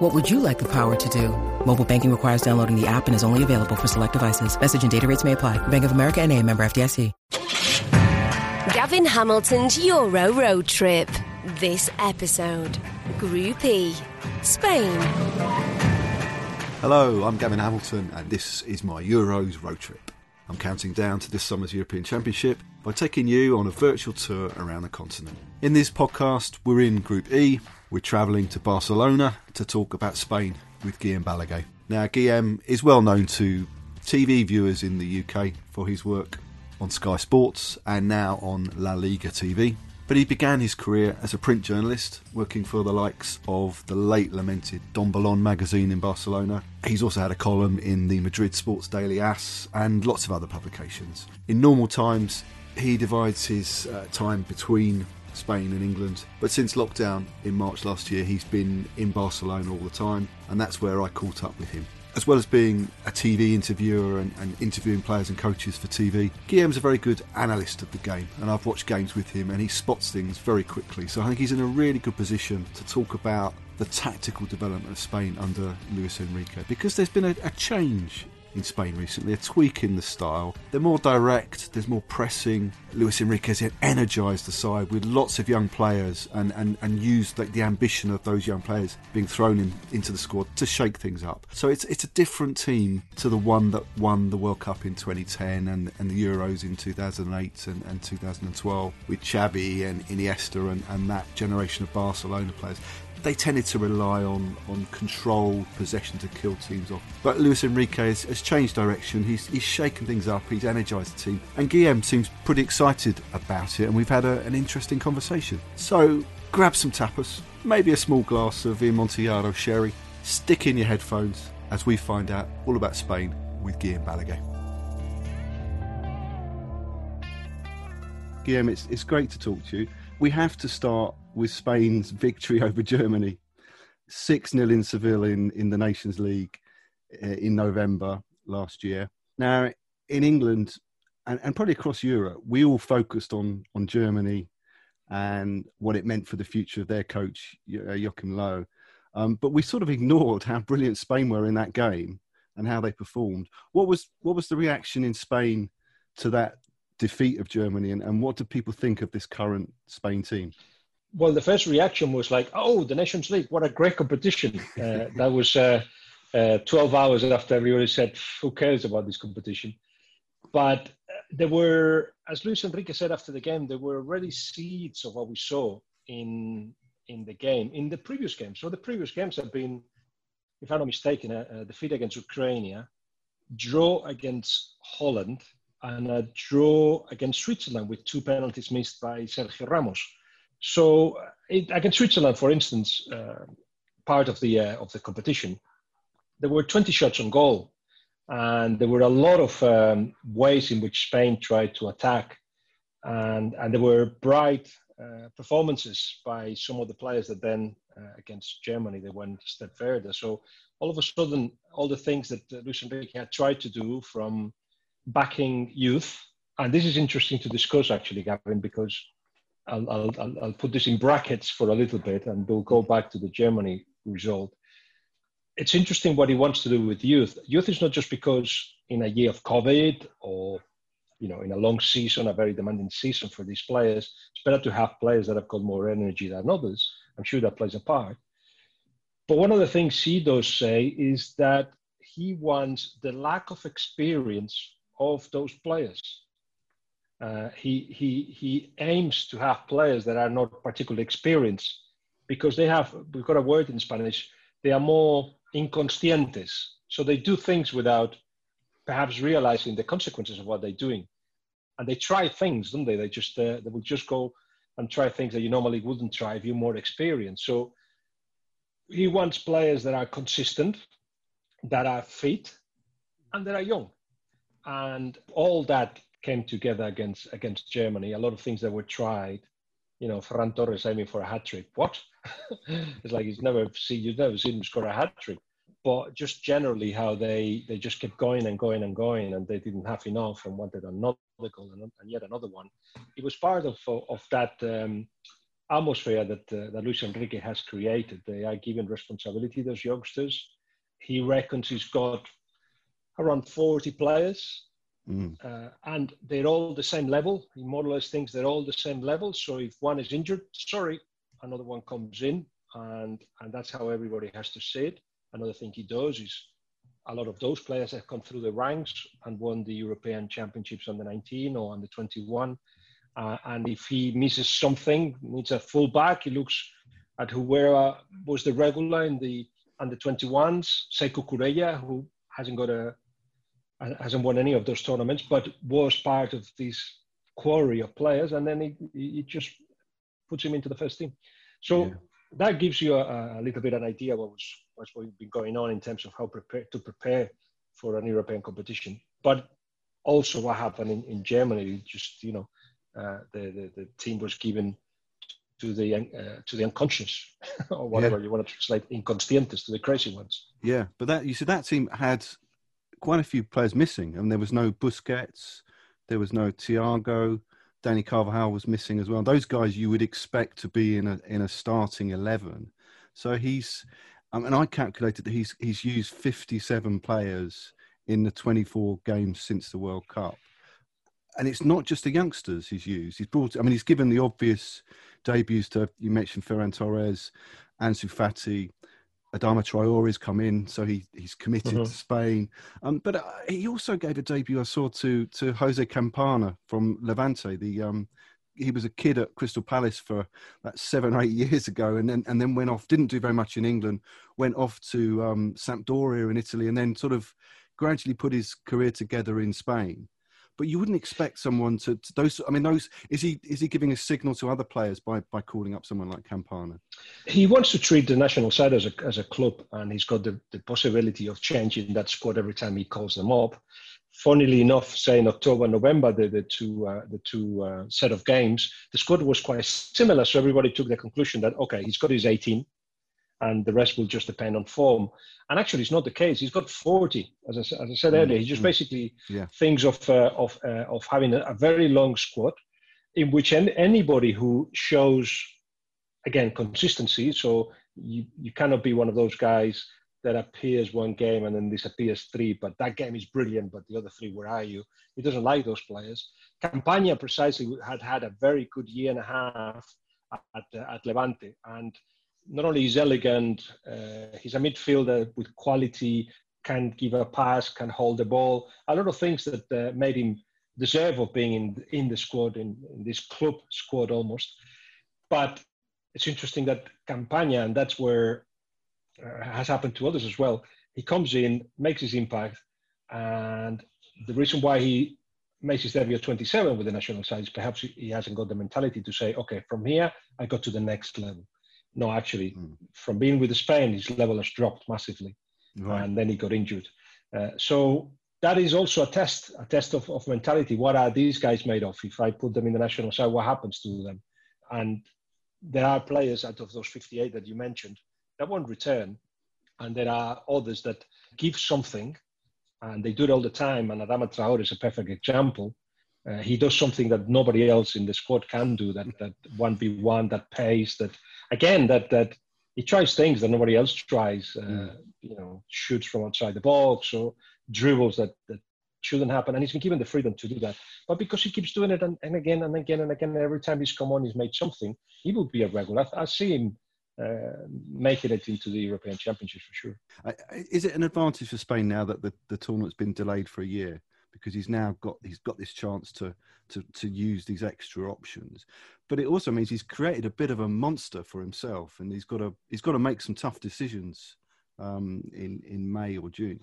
What would you like the power to do? Mobile banking requires downloading the app and is only available for select devices. Message and data rates may apply. Bank of America and a member FDIC. Gavin Hamilton's Euro Road Trip. This episode, Group E, Spain. Hello, I'm Gavin Hamilton, and this is my Euros road trip. I'm counting down to this summer's European Championship by taking you on a virtual tour around the continent. In this podcast, we're in Group E. We're travelling to Barcelona to talk about Spain with Guillem Balagué. Now, Guillem is well known to TV viewers in the UK for his work on Sky Sports and now on La Liga TV. But he began his career as a print journalist, working for the likes of the late lamented Don Balón magazine in Barcelona. He's also had a column in the Madrid Sports Daily AS and lots of other publications. In normal times, he divides his uh, time between Spain and England. But since lockdown in March last year, he's been in Barcelona all the time, and that's where I caught up with him. As well as being a TV interviewer and, and, interviewing players and coaches for TV, Guillem's a very good analyst of the game, and I've watched games with him and he spots things very quickly. So I think he's in a really good position to talk about the tactical development of Spain under Luis Enrique because there's been a, a change in Spain recently, a tweak in the style. They're more direct, there's more pressing. Luis Enrique's energised the side with lots of young players and, and, and used like, the ambition of those young players being thrown in, into the squad to shake things up. So it's it's a different team to the one that won the World Cup in 2010 and, and the Euros in 2008 and, and 2012 with Xavi and Iniesta and, and that generation of Barcelona players they tended to rely on, on control, possession to kill teams off. But Luis Enrique has, has changed direction. He's, he's shaken things up. He's energised the team. And Guillem seems pretty excited about it. And we've had a, an interesting conversation. So grab some tapas, maybe a small glass of Amontillado sherry, stick in your headphones as we find out all about Spain with Guillem Balagué. Guillem, it's, it's great to talk to you. We have to start with Spain's victory over Germany, 6 0 in Seville in, in the Nations League uh, in November last year. Now, in England and, and probably across Europe, we all focused on, on Germany and what it meant for the future of their coach, uh, Joachim Löw. Um, but we sort of ignored how brilliant Spain were in that game and how they performed. What was what was the reaction in Spain to that defeat of Germany, and, and what do people think of this current Spain team? Well, the first reaction was like, "Oh, the Nations League! What a great competition!" Uh, that was uh, uh, 12 hours after everybody said, "Who cares about this competition?" But uh, there were, as Luis Enrique said after the game, there were already seeds of what we saw in in the game, in the previous games. So the previous games have been, if I'm not mistaken, a, a defeat against Ukraine, draw against Holland, and a draw against Switzerland with two penalties missed by Sergio Ramos. So it, against Switzerland, for instance, uh, part of the uh, of the competition, there were 20 shots on goal, and there were a lot of um, ways in which Spain tried to attack, and and there were bright uh, performances by some of the players that then uh, against Germany they went a step further. So all of a sudden, all the things that uh, Enrique had tried to do from backing youth, and this is interesting to discuss actually, Gavin, because I'll, I'll, I'll put this in brackets for a little bit and we'll go back to the Germany result. It's interesting what he wants to do with youth. Youth is not just because in a year of COVID or you know in a long season, a very demanding season for these players, it's better to have players that have got more energy than others. I'm sure that plays a part. But one of the things he does say is that he wants the lack of experience of those players uh, he, he, he aims to have players that are not particularly experienced because they have, we've got a word in Spanish, they are more inconscientes. So they do things without perhaps realizing the consequences of what they're doing. And they try things, don't they? They just, uh, they will just go and try things that you normally wouldn't try if you're more experienced. So he wants players that are consistent, that are fit, and that are young. And all that came together against against Germany. A lot of things that were tried. You know, Ferran Torres aiming for a hat trick. What? it's like he's never seen you've never seen him score a hat trick. But just generally how they they just kept going and going and going, and they didn't have enough and wanted another goal and, and yet another one. It was part of of that. Um, atmosphere that uh, that Luis Enrique has created. They are given responsibility those youngsters. He reckons he's got around 40 players, mm. uh, and they're all the same level. He more or less they're all the same level. So if one is injured, sorry, another one comes in, and and that's how everybody has to see it. Another thing he does is a lot of those players have come through the ranks and won the European Championships under 19 or under 21 uh, and if he misses something, needs a full back, he looks at whoever was the regular in the under 21s, Sekou Kourella, who hasn't got a hasn't won any of those tournaments, but was part of this quarry of players, and then it, he just puts him into the first team. So yeah. that gives you a, a, little bit an idea what was what's been going on in terms of how prepare to prepare for an European competition, but also what happened in, in Germany. Just you know, uh, the, the, the team was given to the uh, to the unconscious or whatever yeah. you want to translate inconscientes to the crazy ones. Yeah, but that you see that team had quite a few players missing, and there was no Busquets, there was no Thiago, Dani Carvajal was missing as well. Those guys you would expect to be in a in a starting eleven. So he's, um, and I calculated that he's he's used fifty seven players in the twenty four games since the World Cup and it's not just the youngsters he's used. He's brought. I mean, he's given the obvious debuts to you mentioned Ferran Torres, Ansu Fati, Adama Traore's come in, so he he's committed mm-hmm. to Spain. Um, but uh, he also gave a debut I saw to to Jose Campana from Levante. The um, he was a kid at Crystal Palace for about seven or eight years ago, and then and then went off. Didn't do very much in England. Went off to um, Sampdoria in Italy, and then sort of gradually put his career together in Spain but you wouldn't expect someone to, to, those. I mean, those is he is he giving a signal to other players by by calling up someone like Campana? He wants to treat the national side as a as a club, and he's got the, the possibility of changing that squad every time he calls them up. Funnily enough, say in October, November, the the two uh, the two uh, set of games, the squad was quite similar. So everybody took the conclusion that okay, he's got his 18, and the rest will just depend on form. And actually, it's not the case. He's got 40, as I, as I said earlier. He just mm-hmm. basically yeah. thinks of uh, of uh, of having a, very long squad, in which any, anybody who shows, again, consistency. So you you cannot be one of those guys that appears one game and then disappears three. But that game is brilliant. But the other three, where are you? He doesn't like those players. Campana precisely had had a very good year and a half at, at Levante and not only is elegant, uh, he's a midfielder with quality, can give a pass, can hold the ball. A lot of things that uh, made him deserve of being in in the squad, in, in, this club squad almost. But it's interesting that Campana, and that's where uh, has happened to others as well. He comes in, makes his impact, and the reason why he makes his debut at 27 with the national side is perhaps he hasn't got the mentality to say, okay, from here I got to the next level. No, actually, mm. from being with Spain, his level has dropped massively, right. and then he got injured. Uh, so that is also a test, a test of, of mentality. What are these guys made of? If I put them in the national side, what happens to them? And there are players out of those 58 that you mentioned that won't return, and there are others that give something, and they do it all the time. And Adama Traore is a perfect example. Uh, he does something that nobody else in the squad can do. That that one v one, that pace, that again that that he tries things that nobody else tries. Uh, mm. You know, shoots from outside the box or dribbles that that shouldn't happen, and he's been given the freedom to do that. But because he keeps doing it and, and again and again and again, every time he's come on, he's made something. He will be a regular. I, I see him uh, making it into the European Championship for sure. Is it an advantage for Spain now that the, the tournament's been delayed for a year? Because he's now got he's got this chance to to to use these extra options. But it also means he's created a bit of a monster for himself and he's got to he's got to make some tough decisions um, in in May or June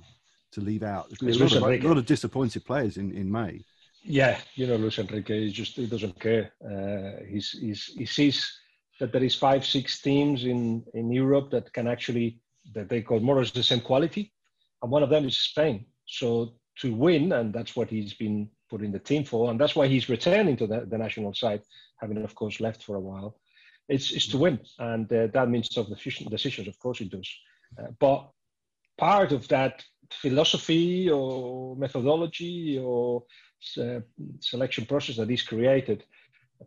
to leave out. There's a lot, of, a lot of disappointed players in in May. Yeah you know Luis Enrique he just he doesn't care. Uh, he's, he's he sees that there is five six teams in in Europe that can actually that they call more or less the same quality and one of them is Spain. So to win, and that's what he's been put in the team for, and that's why he's returning to the, the national side, having of course left for a while. It's, it's to win, and uh, that means tough decisions. Of course, it does. Uh, but part of that philosophy or methodology or uh, selection process that he's created,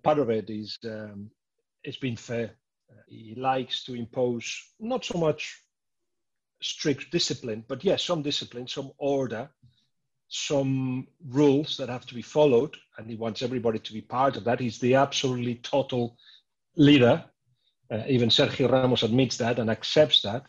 part of it is um, it's been fair. He likes to impose not so much strict discipline, but yes, some discipline, some order, some rules that have to be followed, and he wants everybody to be part of that. He's the absolutely total leader. Uh, even Sergio Ramos admits that and accepts that.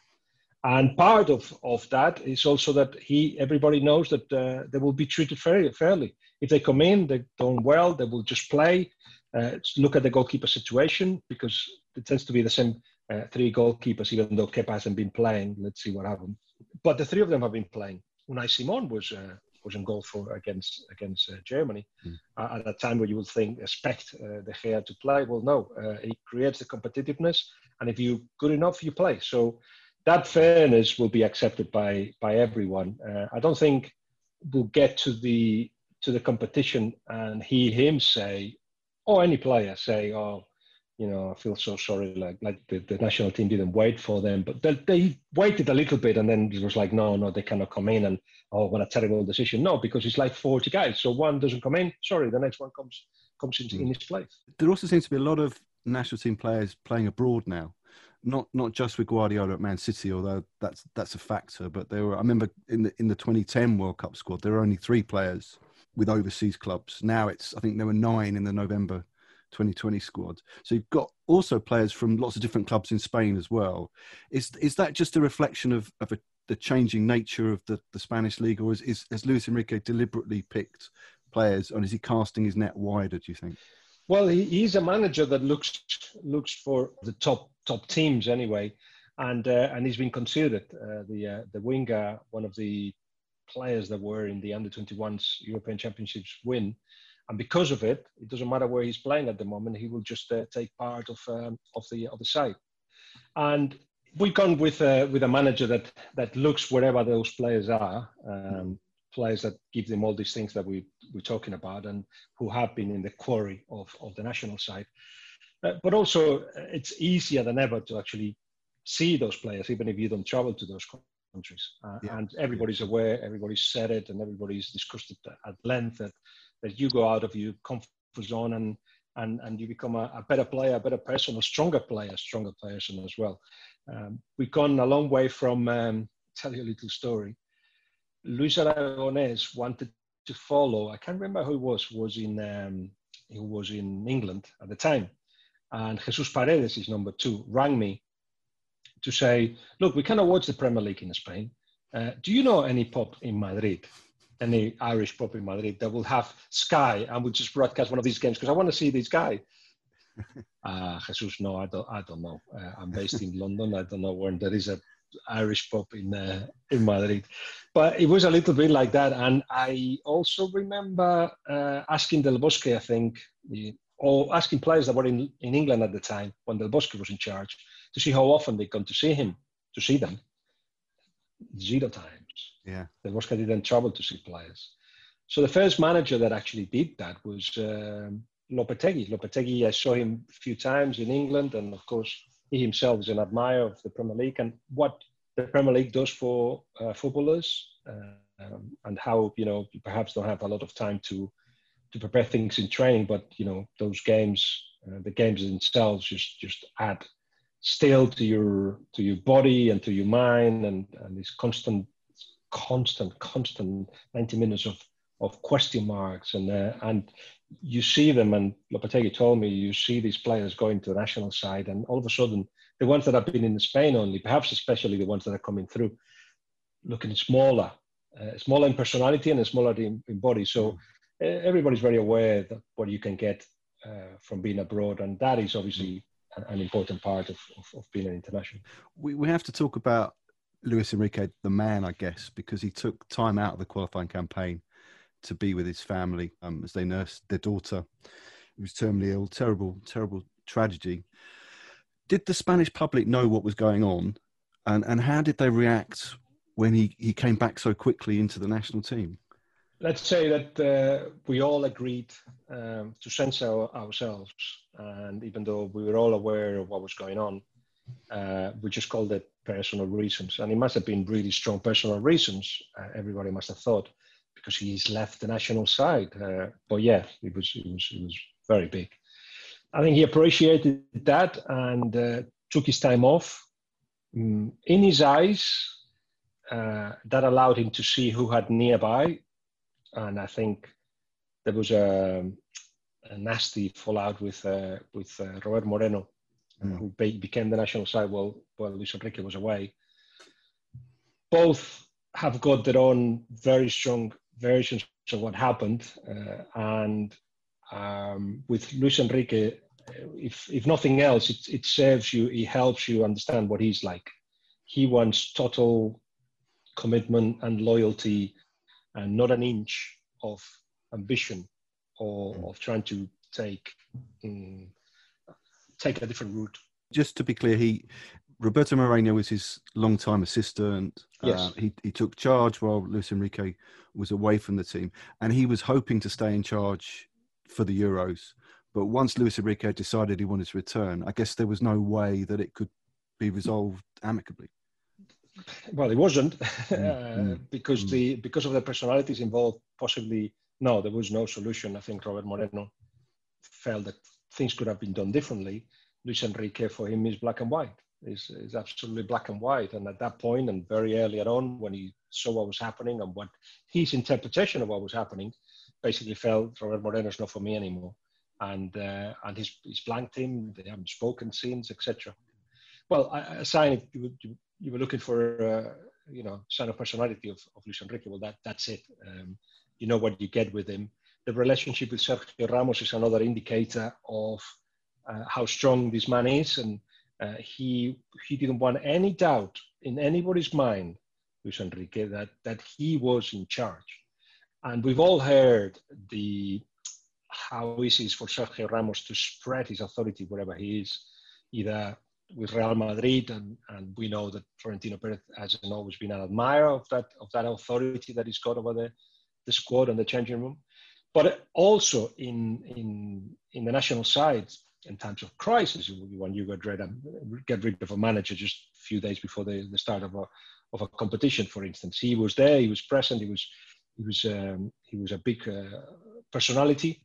And part of, of that is also that he everybody knows that uh, they will be treated fairly, fairly. If they come in, they've done well, they will just play. Uh, look at the goalkeeper situation because it tends to be the same uh, three goalkeepers, even though Kepa hasn't been playing. Let's see what happens. But the three of them have been playing. Unai Simon was uh, was in goal for against against uh, Germany mm. uh, at a time where you would think expect uh, De Gea to play. Well, no, uh, he creates the competitiveness, and if you're good enough, you play. So that fairness will be accepted by by everyone. Uh, I don't think we'll get to the to the competition and he him say, or any player say, oh, you know, I feel so sorry, like like the, the national team didn't wait for them, but they, they waited a little bit and then it was like, no, no, they cannot come in and oh, what a terrible decision. No, because it's like 40 guys, so one doesn't come in, sorry, the next one comes comes in, mm. in his place. There also seems to be a lot of national team players playing abroad now not not just with Guardiola at Man City, although that's that's a factor. But there were I remember in the in the 2010 World Cup squad there were only three players with overseas clubs. Now it's I think there were nine in the November 2020 squad. So you've got also players from lots of different clubs in Spain as well. Is is that just a reflection of of a, the changing nature of the, the Spanish league, or is, is has Luis Enrique deliberately picked players, and is he casting his net wider? Do you think? Well, he, he's a manager that looks looks for the top top teams anyway, and uh, and he's been considered uh, the uh, the winger, one of the players that were in the under 21s European Championships win, and because of it, it doesn't matter where he's playing at the moment, he will just uh, take part of um, of the other side, and we've gone with uh, with a manager that that looks wherever those players are. Um, players that give them all these things that we, we're talking about and who have been in the quarry of, of the national side. Uh, but also, uh, it's easier than ever to actually see those players, even if you don't travel to those countries. Uh, yeah. And everybody's aware, everybody's said it, and everybody's discussed it at length that, that you go out of your comfort zone and and, and you become a, a better player, a better person, a stronger player, stronger person as well. Um, we've gone a long way from, um, tell you a little story. Luis Aragonés wanted to follow. I can't remember who it was. Was in um, he was in England at the time, and Jesus Paredes, is number two, rang me to say, "Look, we cannot watch the Premier League in Spain. Uh, do you know any pub in Madrid, any Irish pub in Madrid that will have Sky and will just broadcast one of these games? Because I want to see this guy." uh, Jesus, no, I don't. I don't know. Uh, I'm based in London. I don't know when there is a Irish pub in uh, in Madrid. But it was a little bit like that, and I also remember uh, asking Del Bosque, I think, or asking players that were in, in England at the time when Del Bosque was in charge, to see how often they come to see him, to see them. Zero times. Yeah, Del Bosque didn't travel to see players. So the first manager that actually did that was um, Lopetegui. Lopetegui, I saw him a few times in England, and of course he himself is an admirer of the Premier League and what the Premier League does for uh, footballers uh, um, and how you know you perhaps don't have a lot of time to to prepare things in training, but you know those games, uh, the games themselves, just just add still to your to your body and to your mind and, and this constant constant constant 90 minutes of of question marks and uh, and you see them, and Lopetegui told me, you see these players going to the national side, and all of a sudden, the ones that have been in Spain only, perhaps especially the ones that are coming through, looking smaller, uh, smaller in personality and smaller in, in body. So uh, everybody's very aware that what you can get uh, from being abroad, and that is obviously an, an important part of, of, of, being an international. We, we have to talk about Luis Enrique, the man, I guess, because he took time out of the qualifying campaign to be with his family um, as they nursed their daughter who was terminally ill. Terrible, terrible tragedy. Did the Spanish public know what was going on, and and how did they react when he he came back so quickly into the national team? let's say that uh, we all agreed um, to censor ourselves, and even though we were all aware of what was going on, uh, we just called it personal reasons, and it must have been really strong personal reasons. Uh, everybody must have thought because he's left the national side. Uh, but yeah, it was it was it was very big. I think he appreciated that and uh, took his time off. Mm, in his eyes, uh, that allowed him to see who had nearby and I think there was a, a nasty fallout with uh, with uh, Robert Moreno, mm. who be- became the national side while while Luis Enrique was away. Both have got their own very strong versions of what happened, uh, and um, with Luis Enrique, if if nothing else, it, it serves you, it helps you understand what he's like. He wants total commitment and loyalty and not an inch of ambition or mm. of trying to take um, take a different route. Just to be clear, he Roberto Moreno was his long-time assistant. Yes. Uh, he, he took charge while Luis Enrique was away from the team, and he was hoping to stay in charge for the Euros. But once Luis Enrique decided he wanted to return, I guess there was no way that it could be resolved amicably well, it wasn't mm, uh, mm, because mm. the because of the personalities involved. Possibly, no, there was no solution. I think Robert Moreno felt that things could have been done differently. Luis Enrique, for him, is black and white. Is is absolutely black and white. And at that point, and very earlier on, when he saw what was happening and what his interpretation of what was happening, basically felt Robert Moreno is not for me anymore. And uh, and he's he's blanked him. They haven't spoken since, etc. Well, I, I you, you, you were looking for uh, you know sign of personality of, of Luis Enrique. Well, that that's it. Um, you know what you get with him. The relationship with Sergio Ramos is another indicator of uh, how strong this man is, and uh, he he didn't want any doubt in anybody's mind, Luis Enrique, that that he was in charge. And we've all heard the how easy it is for Sergio Ramos to spread his authority wherever he is, either with Real Madrid, and, and we know that Florentino Perez hasn't always been an admirer of that of that authority that he's got over the, the squad and the changing room, but also in in in the national side in times of crisis, when you get rid of, get rid of a manager just a few days before the, the start of a of a competition, for instance, he was there, he was present, he was he was um, he was a big uh, personality.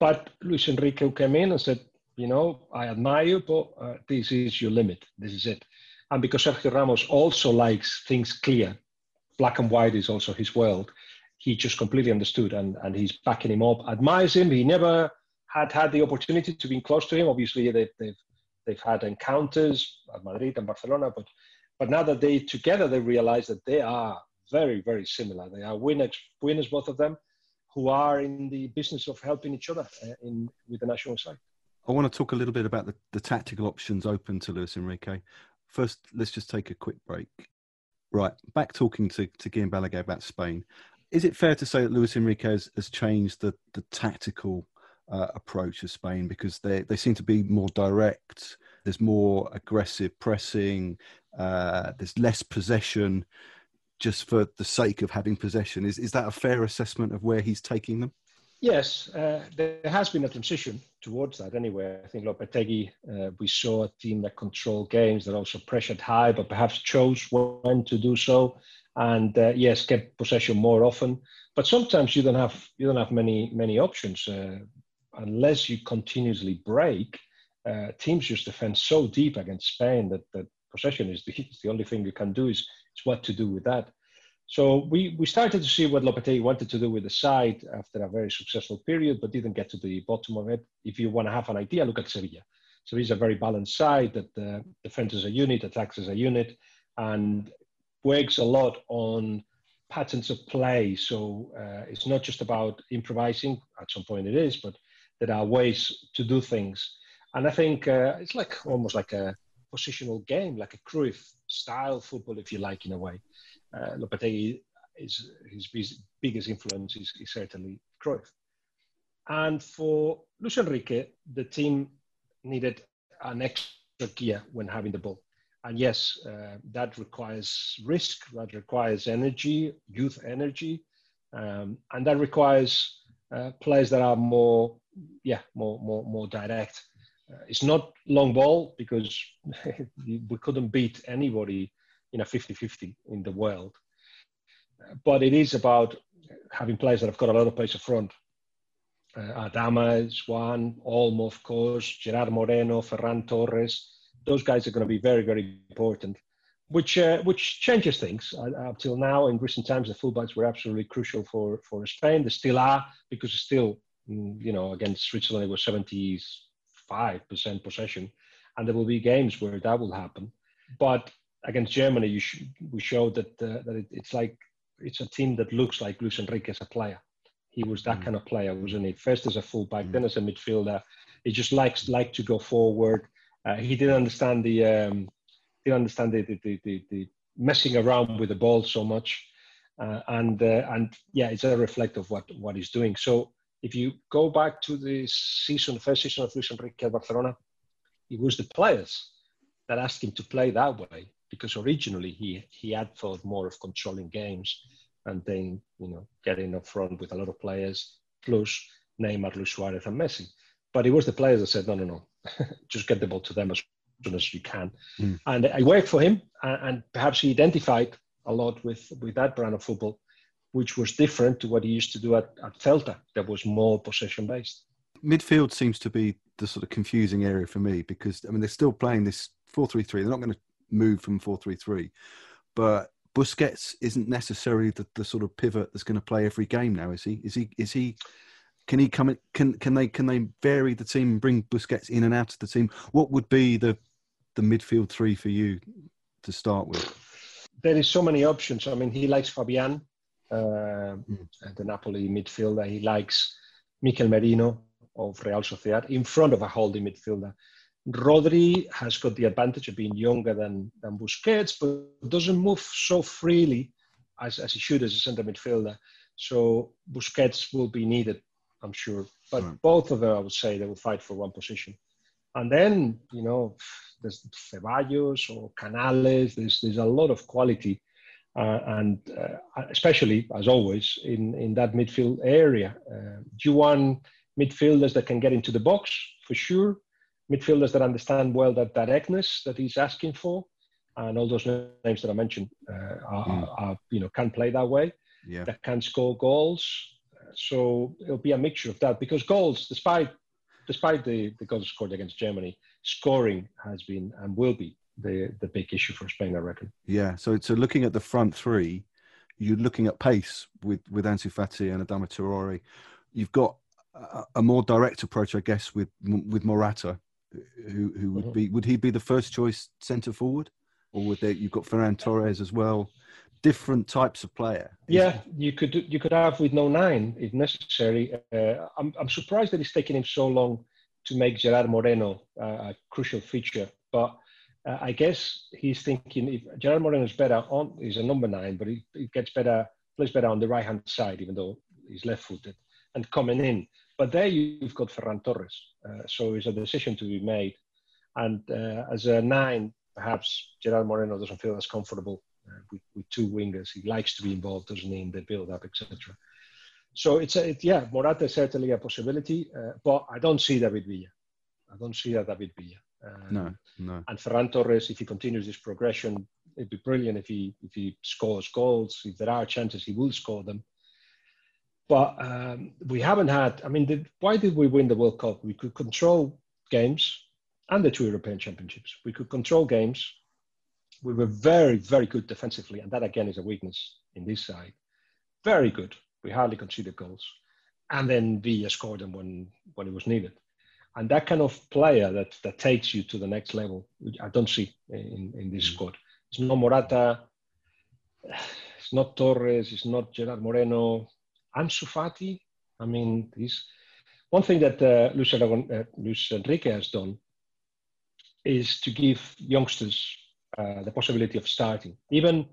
But Luis Enrique came in and said, you know, I admire you, but uh, this is your limit. This is it. And because Sergio Ramos also likes things clear, black and white is also his world. He just completely understood, and, and he's backing him up, admires him. He never had had the opportunity to be close to him. Obviously, they've, they've they've had encounters at Madrid and Barcelona, but but now that they together, they realize that they are very very similar. They are winners, winners both of them, who are in the business of helping each other uh, in with the national side. I want to talk a little bit about the, the tactical options open to Luis Enrique. First, let's just take a quick break. Right, back talking to, to Guillem Balagué about Spain. Is it fair to say that Luis Enrique has, has changed the, the tactical uh, approach of Spain because they, they seem to be more direct, there's more aggressive pressing, uh, there's less possession just for the sake of having possession? Is, is that a fair assessment of where he's taking them? Yes, uh, there has been a transition towards that anyway. I think Lopetegui, uh, we saw a team that controlled games, that also pressured high, but perhaps chose when to do so. And uh, yes, kept possession more often. But sometimes you don't have you don't have many many options uh, unless you continuously break. Uh, teams just defend so deep against Spain that, that possession is the, the only thing you can do is, is what to do with that. So we, we started to see what Lopetegui wanted to do with the side after a very successful period, but didn't get to the bottom of it. If you want to have an idea, look at Sevilla. Sevilla is a very balanced side that uh, defends as a unit, attacks as a unit, and works a lot on patterns of play. So uh, it's not just about improvising. At some point it is, but there are ways to do things. And I think uh, it's like almost like a positional game, like a Cruyff style football, if you like, in a way uh, Lopetegui is his biggest influence is, is certainly Cruyff. And for Luis Enrique, the team needed an extra gear when having the ball. And yes, uh, that requires risk, that requires energy, youth energy. um, and that requires uh, players that are more, yeah, more more more direct. Uh, it's not long ball because we couldn't beat anybody in a 50-50 in the world, but it is about having players that have got a lot of pace up front. Uh, Adama is one, Olmo, of course, Gerard Moreno, Ferran Torres. Those guys are going to be very, very important which uh, which changes things. Uh, up till now, in recent times, the fullbacks were absolutely crucial for for Spain. They still are because still, mm, you know, against Switzerland it was seventy five percent possession, and there will be games where that will happen. But against Germany, you sh- we showed that uh, that it, it's like it's a team that looks like Luis Enrique as a player. He was that mm. kind of player, wasn't he? First as a fullback, mm. then as a midfielder. He just likes like to go forward. Uh, he didn't understand the um, didn't understand the, the, the, the, messing around with the ball so much. Uh, and uh, and yeah, it's a reflect of what what he's doing. So if you go back to the season, first season of Luis Enrique at Barcelona, it was the players that asked him to play that way because originally he he had thought more of controlling games and then you know getting up front with a lot of players plus Neymar, Luis Suarez, and Messi. But it was the players that said, no, no, no, just get the ball to them as soon as you can. Mm. And I worked for him, and, perhaps he identified a lot with, with that brand of football, which was different to what he used to do at, at Celta, that was more possession based. Midfield seems to be the sort of confusing area for me because, I mean, they're still playing this 4 3 3. They're not going to move from 4 3 3. But Busquets isn't necessarily the, the sort of pivot that's going to play every game now, is he? Is he? Is he? Can he come? In, can can they can they vary the team and bring Busquets in and out of the team? What would be the the midfield three for you to start with? There is so many options. I mean, he likes Fabian, uh, mm. the Napoli midfielder. He likes Mikel Merino of Real Sociedad in front of a holding midfielder. Rodri has got the advantage of being younger than, than Busquets, but doesn't move so freely as, as he should as a centre midfielder. So Busquets will be needed, I'm sure. But right. both of them, I would say, they will fight for one position. And then, you know, there's Ceballos or Canales. There's there's a lot of quality, uh, and uh, especially as always in in that midfield area. Uh, you want midfielders that can get into the box for sure. Midfielders that understand well that directness that he's asking for, and all those names that I mentioned uh, are, mm. are, you know can play that way. Yeah. That can score goals. So it'll be a mixture of that because goals, despite despite the, the goals scored against Germany, scoring has been and will be the, the big issue for Spain, I reckon. Yeah. So, so looking at the front three, you're looking at pace with, with Ansu Fati and Adama Traore. You've got a, a, more direct approach, I guess, with with Morata, who who would mm-hmm. be would he be the first choice centre forward, or would they, you've got Ferran Torres as well? Different types of player. Yeah, you could you could have with no nine if necessary. Uh, I'm I'm surprised that it's taken him so long to make Gerard Moreno uh, a crucial feature, but. Uh, I guess he's thinking if Gerard Moreno is better on, he's a number nine, but he, he gets better, plays better on the right hand side, even though he's left footed and coming in. But there you've got Ferran Torres, uh, so it's a decision to be made. And uh, as a nine, perhaps Gerard Moreno doesn't feel as comfortable uh, with, with, two wingers. He likes to be involved, doesn't he, in the build-up, etc. So it's a, it, yeah, Morata is certainly a possibility, uh, but I don't see David Villa. I don't see that David Villa. Um, no, no. And Ferran Torres, if he continues this progression, it'd be brilliant if he if he scores goals. If there are chances, he will score them. But um, we haven't had. I mean, the, why did we win the World Cup? We could control games and the two European Championships. We could control games we were very, very good defensively, and that again is a weakness in this side. Very good. We hardly conceded goals, and then Villa scored them when when it was needed. And that kind of player that that takes you to the next level, I don't see in in this mm. squad. It's not Morata. It's not Torres. It's not Gerard Moreno. Ansu Fati. I mean, he's one thing that uh, Luis, Aragon, uh, Luis Enrique has done is to give youngsters uh, the possibility of starting, even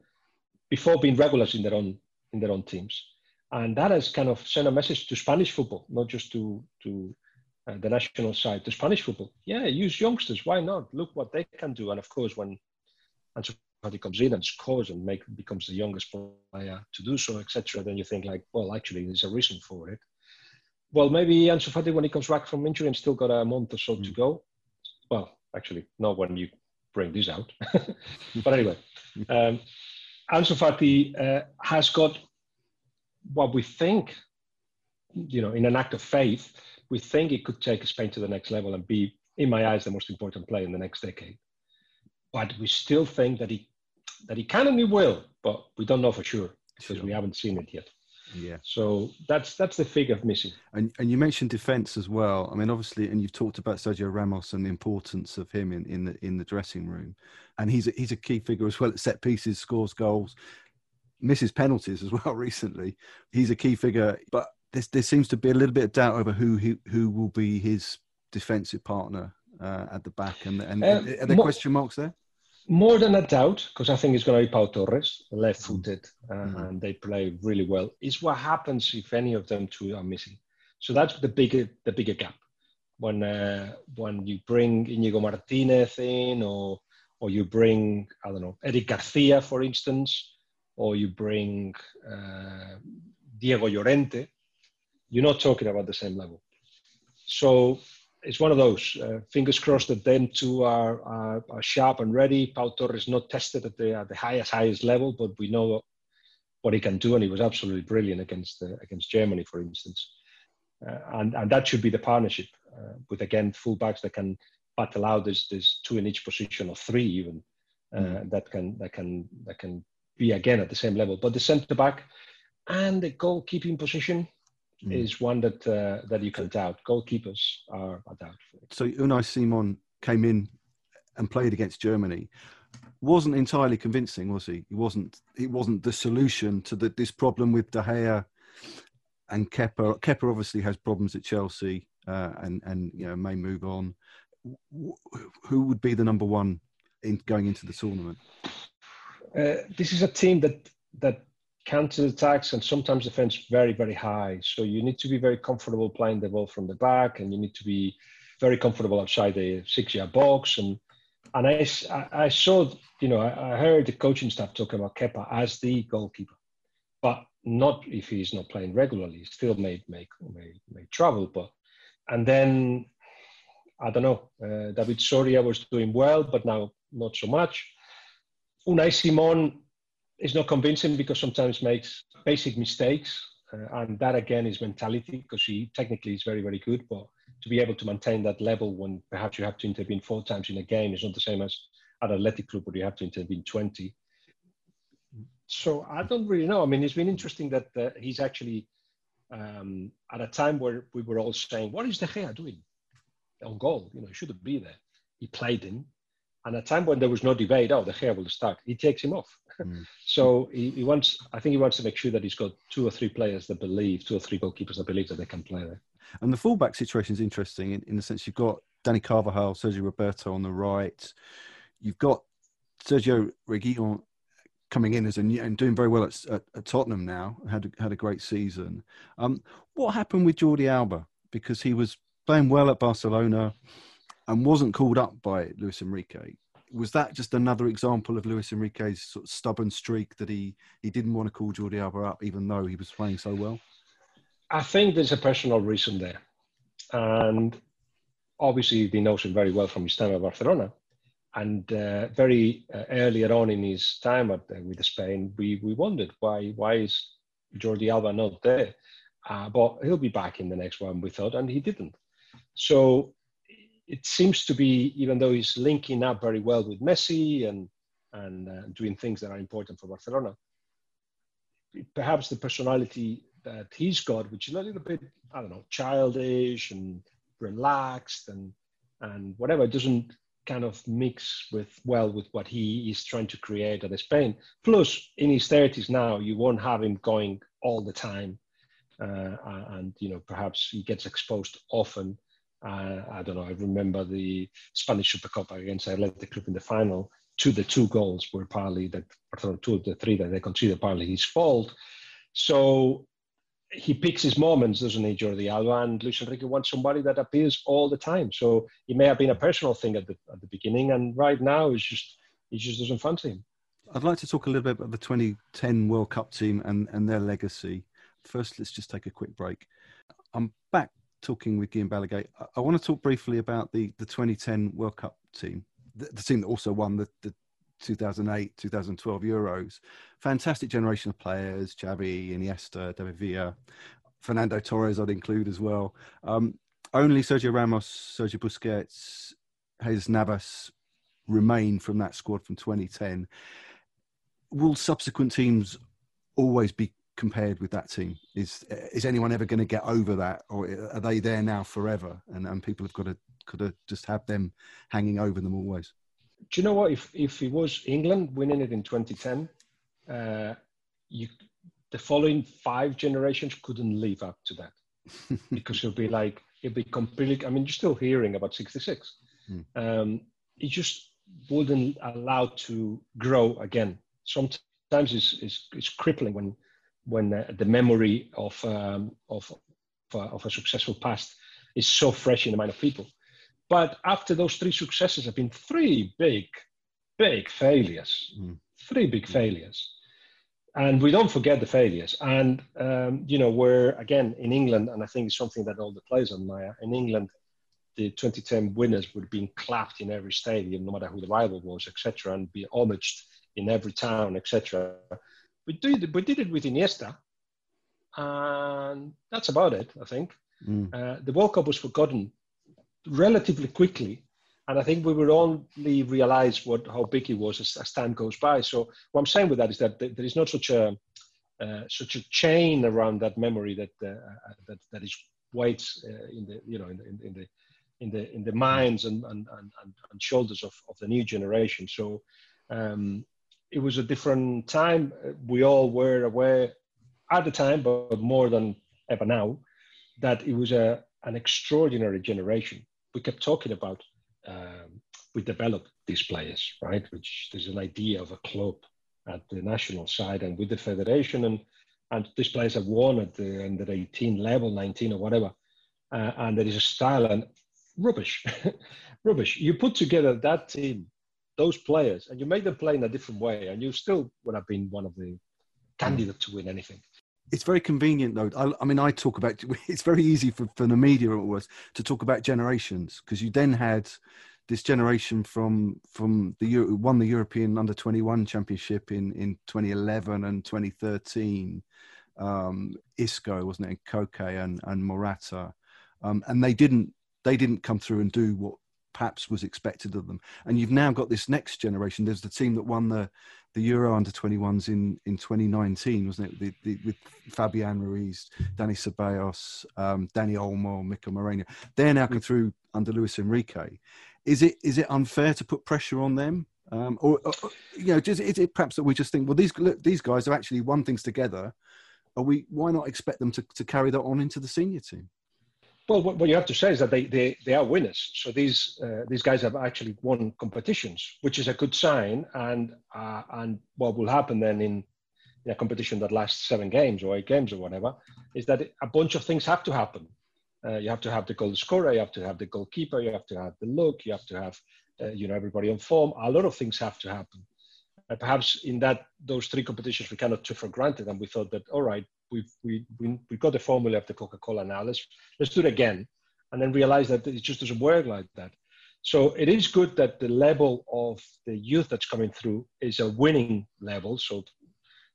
before being regulars in their own in their own teams, and that has kind of sent a message to Spanish football, not just to to uh, the national side, to Spanish football. Yeah, use youngsters. Why not? Look what they can do. And of course, when Ansu Fati comes in and scores and make becomes the youngest player to do so, etc., then you think like, well, actually, there's a reason for it. Well, maybe Ansu Fati, when he comes back from injury and still got a month or so mm. to go. Well, actually, not when you bring this out. but anyway, um, Ansu Fati uh, has got what we think, you know, in an act of faith, we think it could take Spain to the next level and be, in my eyes, the most important player in the next decade. But we still think that he that he can and he will, but we don't know for sure because sure. we haven't seen it yet. Yeah. So that's that's the figure of missing. And and you mentioned defence as well. I mean, obviously, and you've talked about Sergio Ramos and the importance of him in, in the in the dressing room, and he's a, he's a key figure as well at set pieces, scores goals, misses penalties as well. Recently, he's a key figure, but there, there seems to be a little bit of doubt over who who, who will be his defensive partner uh, at the back, and and um, are there more, question marks there? More than a doubt, because I think it's going to be Pau Torres, left-footed, uh, mm-hmm. and they play really well. Is what happens if any of them two are missing. So that's the bigger the bigger gap. When uh, when you bring Inigo Martinez in, or or you bring I don't know Eric Garcia, for instance, or you bring uh, Diego Llorente, you're not talking about the same level. So it's one of those. Uh, fingers crossed that them two are, are, are, sharp and ready. Pau Torres not tested at the, at the highest highest level, but we know what he can do, and he was absolutely brilliant against uh, against Germany, for instance. Uh, and and that should be the partnership uh, with again fullbacks that can battle out. There's there's two in each position or three even mm. that can that can that can be again at the same level. But the centre back and the goalkeeping position mm. is one that uh, that you can doubt. Goalkeepers are a doubt. So Unai Simon came in and played against Germany. Wasn't entirely convincing, was he? He wasn't. He wasn't the solution to the, this problem with De Gea and Kepa. Kepa obviously has problems at Chelsea, uh, and and you know may move on. Who would be the number one in going into the tournament? Uh, this is a team that that counter attacks and sometimes defense very very high. So you need to be very comfortable playing the ball from the back and you need to be very comfortable outside the six yard box. And and I, I saw you know I, heard the coaching staff talking about Kepa as the goalkeeper but not if he's not playing regularly. He still may make may, may travel but and then I don't know uh, David Soria was doing well but now not so much. Unai Simon is not convincing because sometimes makes basic mistakes. Uh, and that again is mentality because he technically is very, very good. But to be able to maintain that level when perhaps you have to intervene four times in a game is not the same as at Athletic Club where you have to intervene 20. So I don't really know. I mean, it's been interesting that uh, he's actually um, at a time where we were all saying, "What is De Gea doing on goal? You know, he shouldn't be there." He played him, and a time when there was no debate, oh, De Gea will start. He takes him off. Mm. so he, he, wants, I think he wants to make sure that he's got two or three players that believe, two or three goalkeepers that believe that they can play there. And the fullback situation is interesting in, in the sense you've got Dani Carvajal, Sergio Roberto on the right. You've got Sergio Reguilon coming in as a new, and doing very well at, at, at Tottenham now. Had a, had a great season. Um, what happened with Jordi Alba? Because he was playing well at Barcelona and wasn't called up by Luis Enrique was that just another example of Luis Enrique's sort of stubborn streak that he, he didn't want to call Jordi Alba up even though he was playing so well? I think there's a personal reason there. And obviously, he knows him very well from his time at Barcelona. And uh, very uh, earlier on in his time at, uh, with Spain, we, we wondered why why is Jordi Alba not there? Uh, but he'll be back in the next one, we thought, and he didn't. So it seems to be, even though he's linking up very well with Messi and and uh, doing things that are important for Barcelona, perhaps the personality that he's got, which is a little bit, I don't know, childish and relaxed and and whatever, doesn't kind of mix with well with what he is trying to create at Spain. Plus, in his thirties now, you won't have him going all the time, uh, and you know perhaps he gets exposed often uh, I don't know. I remember the Spanish Supercopa against Athletic Club in the final. Two the two goals were partly that, two of the three that they consider partly his fault. So he picks his moments, doesn't he, Jordi Alba? And Luis Enrique wants somebody that appears all the time. So it may have been a personal thing at the at the beginning, and right now it's just he just doesn't fancy him. I'd like to talk a little bit about the 2010 World Cup team and, and their legacy. First, let's just take a quick break. I'm back talking with Guillem Balagué. I, I want to talk briefly about the, the 2010 World Cup team, the, the team that also won the, the 2008, 2012 Euros. Fantastic generation of players: Xavi, Iniesta, David Villa, Fernando Torres. I'd include as well. Um, only Sergio Ramos, Sergio Busquets, Jesus Navas remain from that squad from 2010. Will subsequent teams always be compared with that team? Is is anyone ever going to get over that, or are they there now forever? And and people have got to could have just have them hanging over them always. Do you know what? If if it was England winning it in 2010, uh, you the following five generations couldn't live up to that because it'll be like it'll be completely. I mean, you're still hearing about 66. Mm. Um, it just wouldn't allow to grow again. Sometimes it's, it's, it's crippling when when uh, the memory of um, of of a, of a successful past is so fresh in the mind of people. But after those three successes have been three big, big failures, mm. three big mm. failures and we don't forget the failures. And um, you know, we're again in England, and I think it's something that all the players admire. In England, the 2010 winners would be clapped in every stadium, no matter who the rival was, etc., and be homaged in every town, etc. We did we did it with Iniesta, and that's about it. I think mm. uh, the World Cup was forgotten relatively quickly and I think we will only realize what how big he was as, as, time goes by. So what I'm saying with that is that there is not such a uh, such a chain around that memory that uh, uh, that that is weights uh, in the you know in the in the in the in the minds and and, and, and shoulders of, of the new generation. So um, it was a different time. We all were aware at the time, but more than ever now, that it was a an extraordinary generation. We kept talking about um, we developed these players, right? Which there's an idea of a club at the national side and with the federation, and and these players have won at the under 18 level, 19 or whatever, uh, and there is a style and rubbish, rubbish. You put together that team, those players, and you make them play in a different way, and you still would have been one of the candidates to win anything it's very convenient though. I, I, mean, I talk about it's very easy for, for the media it was to talk about generations because you then had this generation from from the won the European under 21 championship in in 2011 and 2013. Um, Isco wasn't it, and Koke and and Morata, um, and they didn't they didn't come through and do what perhaps was expected of them. And you've now got this next generation. There's the team that won the the Euro under 21s in, in 2019, wasn't it? The, the, with Fabian Ruiz, Dani Ceballos, um, Dani Olmo, Mikel Merino. They're now coming through under Luis Enrique. Is it is it unfair to put pressure on them? Um, or, or, you know, is it perhaps that we just think, well, these look, these guys have actually won things together. Are we? Why not expect them to, to carry that on into the senior team? Well, what, you have to say is that they, they, they are winners. So these uh, these guys have actually won competitions, which is a good sign. And uh, and what will happen then in, in a competition that lasts seven games or eight games or whatever is that a bunch of things have to happen. Uh, you have to have the goal scorer, you have to have the goalkeeper, you have to have the look, you have to have uh, you know everybody on form. A lot of things have to happen. Perhaps in that those three competitions we cannot take for granted, and we thought that all right, we've we, we, we got the formula of the Coca-Cola now. Let's let's do it again, and then realize that it just doesn't work like that. So it is good that the level of the youth that's coming through is a winning level. So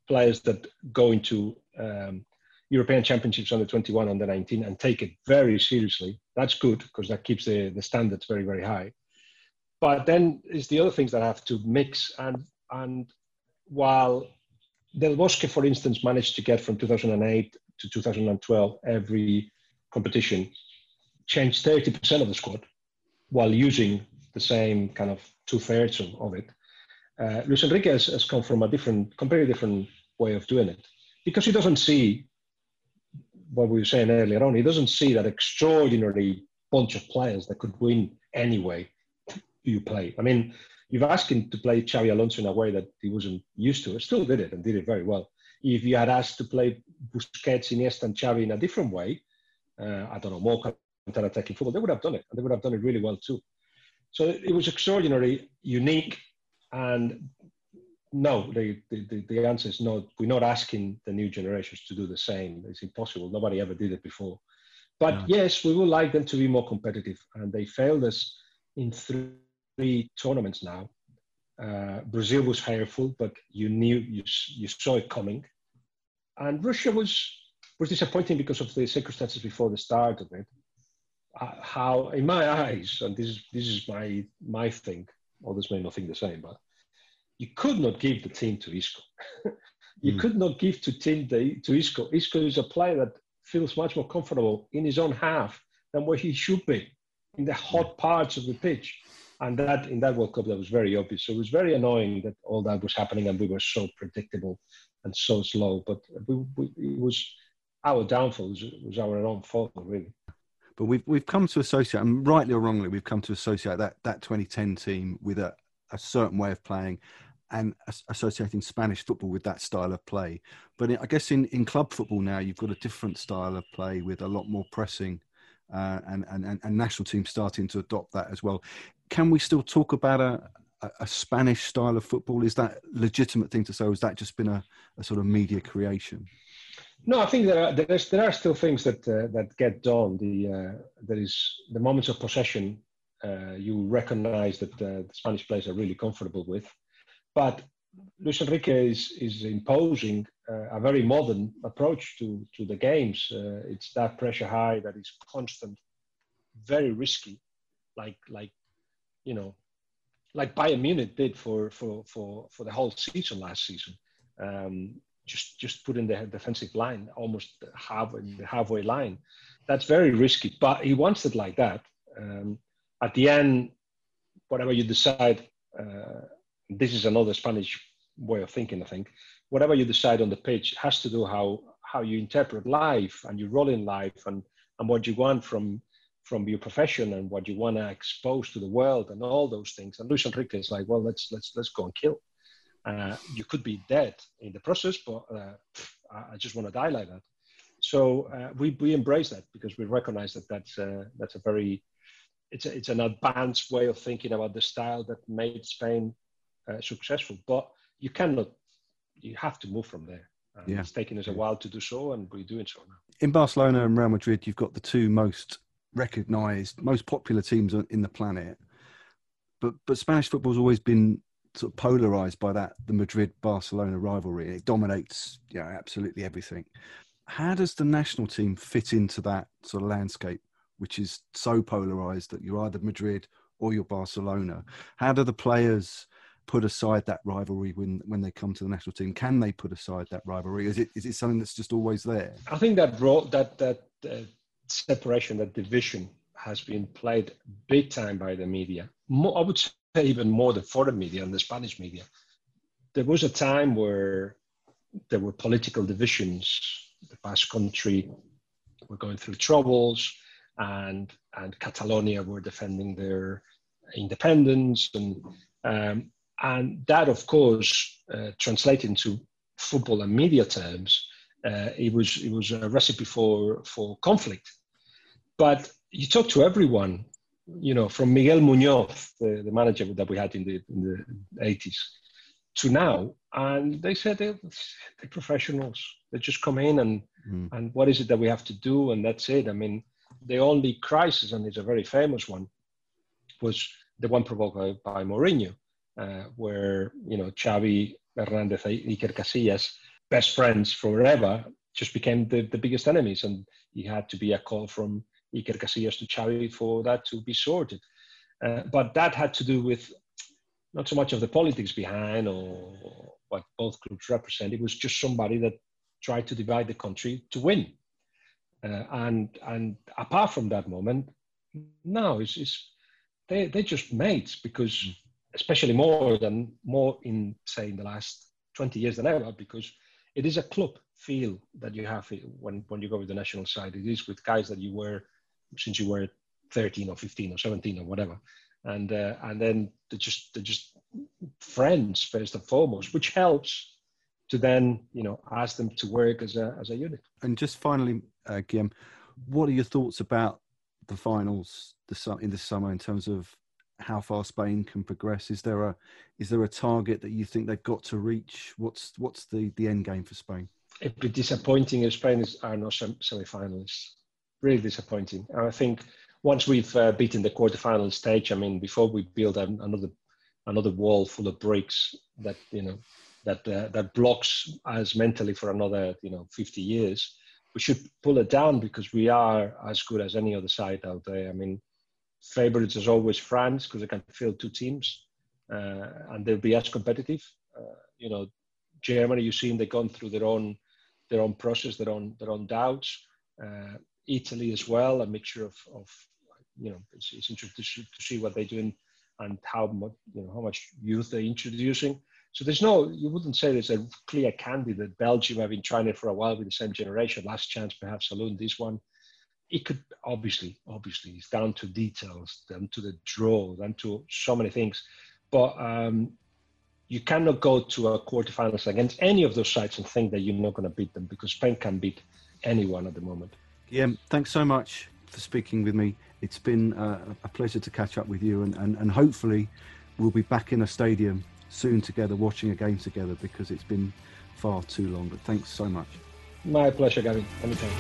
players that go into um, European Championships under 21, under 19, and take it very seriously. That's good because that keeps the, the standards very, very high. But then is the other things that have to mix. And and while Del Bosque, for instance, managed to get from 2008 to 2012 every competition, changed 30% of the squad while using the same kind of two thirds of, of, it. Uh, Luis Enrique has, has, come from a different, completely different way of doing it because he doesn't see what we were saying earlier on. He doesn't see that extraordinary bunch of players that could win anyway. You play. I mean, you've asked him to play Xabi Alonso in a way that he wasn't used to. Still did it and did it very well. If you had asked to play Busquets, Iniesta, and Xavi in a different way, uh, I don't know, more counter-attacking football, they would have done it, and they would have done it really well too. So it was extraordinary, unique, and no, the, the, the answer is no. We're not asking the new generations to do the same. It's impossible. Nobody ever did it before. But yes, we would like them to be more competitive. And they failed us in three tournaments now. Uh, Brazil was fearful, but you knew, you, you saw it coming. And Russia was, was disappointing because of the circumstances before the start of it. Uh, how, in my eyes, and this is, this is my, my thing, others may not think the same, but you could not give the team to Isco. you mm. could not give to team the, to Isco. Isco is a player that feels much more comfortable in his own half than where he should be in the hot parts of the pitch. And that in that World Cup, that was very obvious. So it was very annoying that all that was happening, and we were so predictable and so slow. But we, we, it was our downfall. It was, it was our own fault, really. But we've we've come to associate, and rightly or wrongly, we've come to associate that that 2010 team with a, a certain way of playing and associating Spanish football with that style of play. But I guess in, in club football now, you've got a different style of play with a lot more pressing, uh, and, and, and national teams starting to adopt that as well. Can we still talk about a, a Spanish style of football? Is that legitimate thing to say, or has that just been a, a sort of media creation? No, I think there are there are still things that uh, that get done. The uh, there is the moments of possession. Uh, you recognise that uh, the Spanish players are really comfortable with. But Luis Enrique is, is imposing uh, a very modern approach to, to the games. Uh, it's that pressure high that is constant, very risky, like like you know, like Bayern Munich did for for for, for the whole season last season. Um, just just put in the defensive line almost half in the halfway line. That's very risky, but he wants it like that. Um, at the end, whatever you decide. Uh, this is another Spanish way of thinking, I think. Whatever you decide on the pitch has to do how how you interpret life and your role in life and, and what you want from from your profession and what you want to expose to the world and all those things. And Luis Enrique is like, well, let's let's let's go and kill. Uh, you could be dead in the process, but uh, I just want to die like that. So uh, we we embrace that because we recognize that that's uh, that's a very it's a, it's an advanced way of thinking about the style that made Spain uh, successful. But you cannot, you have to move from there. yeah. It's taken us a while to do so, and we're doing so now. In Barcelona and Real Madrid, you've got the two most recognised, most popular teams in the planet. But but Spanish football's always been sort of polarized by that the Madrid Barcelona rivalry. It dominates, yeah, absolutely everything. How does the national team fit into that sort of landscape, which is so polarized that you're either Madrid or you're Barcelona? How do the players put aside that rivalry when when they come to the national team? Can they put aside that rivalry? Is it is it something that's just always there? I think that role, that that uh, separation, that division, has been played big time by the media. More, I would say even more the foreign media and the Spanish media. There was a time where there were political divisions. The Basque Country were going through troubles, and and Catalonia were defending their independence, and um, and that, of course, uh, translated into football and media terms, uh, it was it was a recipe for for conflict. But you talk to everyone, you know, from Miguel Muñoz, the, the manager that we had in the in the 80s, to now, and they said they're, they're professionals. They just come in and mm. and what is it that we have to do, and that's it. I mean, the only crisis, and it's a very famous one, was the one provoked by, by Mourinho uh, where you know Xavi, Hernandez, Iker Casillas, best friends forever, just became the, the biggest enemies, and he had to be a call from Iker Casillas to Xavi for that to be sorted. Uh, but that had to do with not so much of the politics behind or what both groups represent. It was just somebody that tried to divide the country to win. Uh, and and apart from that moment, no, it's, it's they they're just mates because especially more than more in say in the last 20 years than ever because it is a club feel that you have when when you go with the national side it is with guys that you were since you were 13 or 15 or 17 or whatever and uh, and then they're just they're just friends first and foremost which helps to then you know ask them to work as a as a unit and just finally uh, Guillem, what are your thoughts about the finals in the summer in terms of how far Spain can progress? Is there a is there a target that you think they've got to reach? What's what's the the end game for Spain? It'd be disappointing if Spain is, are not semi-finalists. Really disappointing. And I think once we've uh, beaten the quarterfinal stage, I mean, before we build another another wall full of bricks that you know that uh, that blocks us mentally for another you know 50 years, we should pull it down because we are as good as any other side out there. I mean, favorites is always France because they can field two teams uh, and they'll be as competitive. Uh, you know, Germany, you've seen they've gone through their own their own process, their own their own doubts. Uh, Italy as well, a mixture of, of you know, it's, it's interesting to see what they're doing and how much you know how much youth they're introducing. So there's no, you wouldn't say there's a clear candidate. Belgium have been trying it for a while with the same generation. Last chance, perhaps Saloon, this one it could obviously, obviously, it's down to details, down to the draw, down to so many things. But um, you cannot go to a quarterfinals against any of those sides and think that you're not going to beat them because Spain can beat anyone at the moment. Yeah, thanks so much for speaking with me. It's been uh, a pleasure to catch up with you, and, and, and hopefully, we'll be back in a stadium soon together, watching a game together because it's been far too long. But thanks so much. My pleasure, Gavin. Anytime.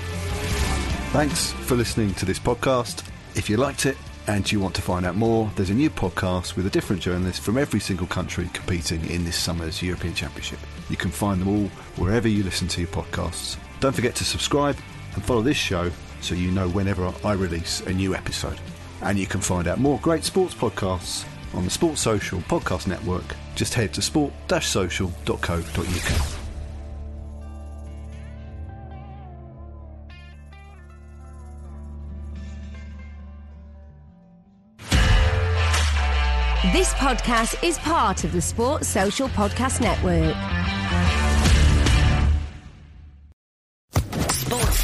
Thanks for listening to this podcast. If you liked it and you want to find out more, there's a new podcast with a different journalist from every single country competing in this summer's European Championship. You can find them all wherever you listen to your podcasts. Don't forget to subscribe and follow this show so you know whenever I release a new episode. And you can find out more great sports podcasts on the Sports Social Podcast Network. Just head to sport-social.co.uk. This podcast is part of the Sports Social Podcast Network.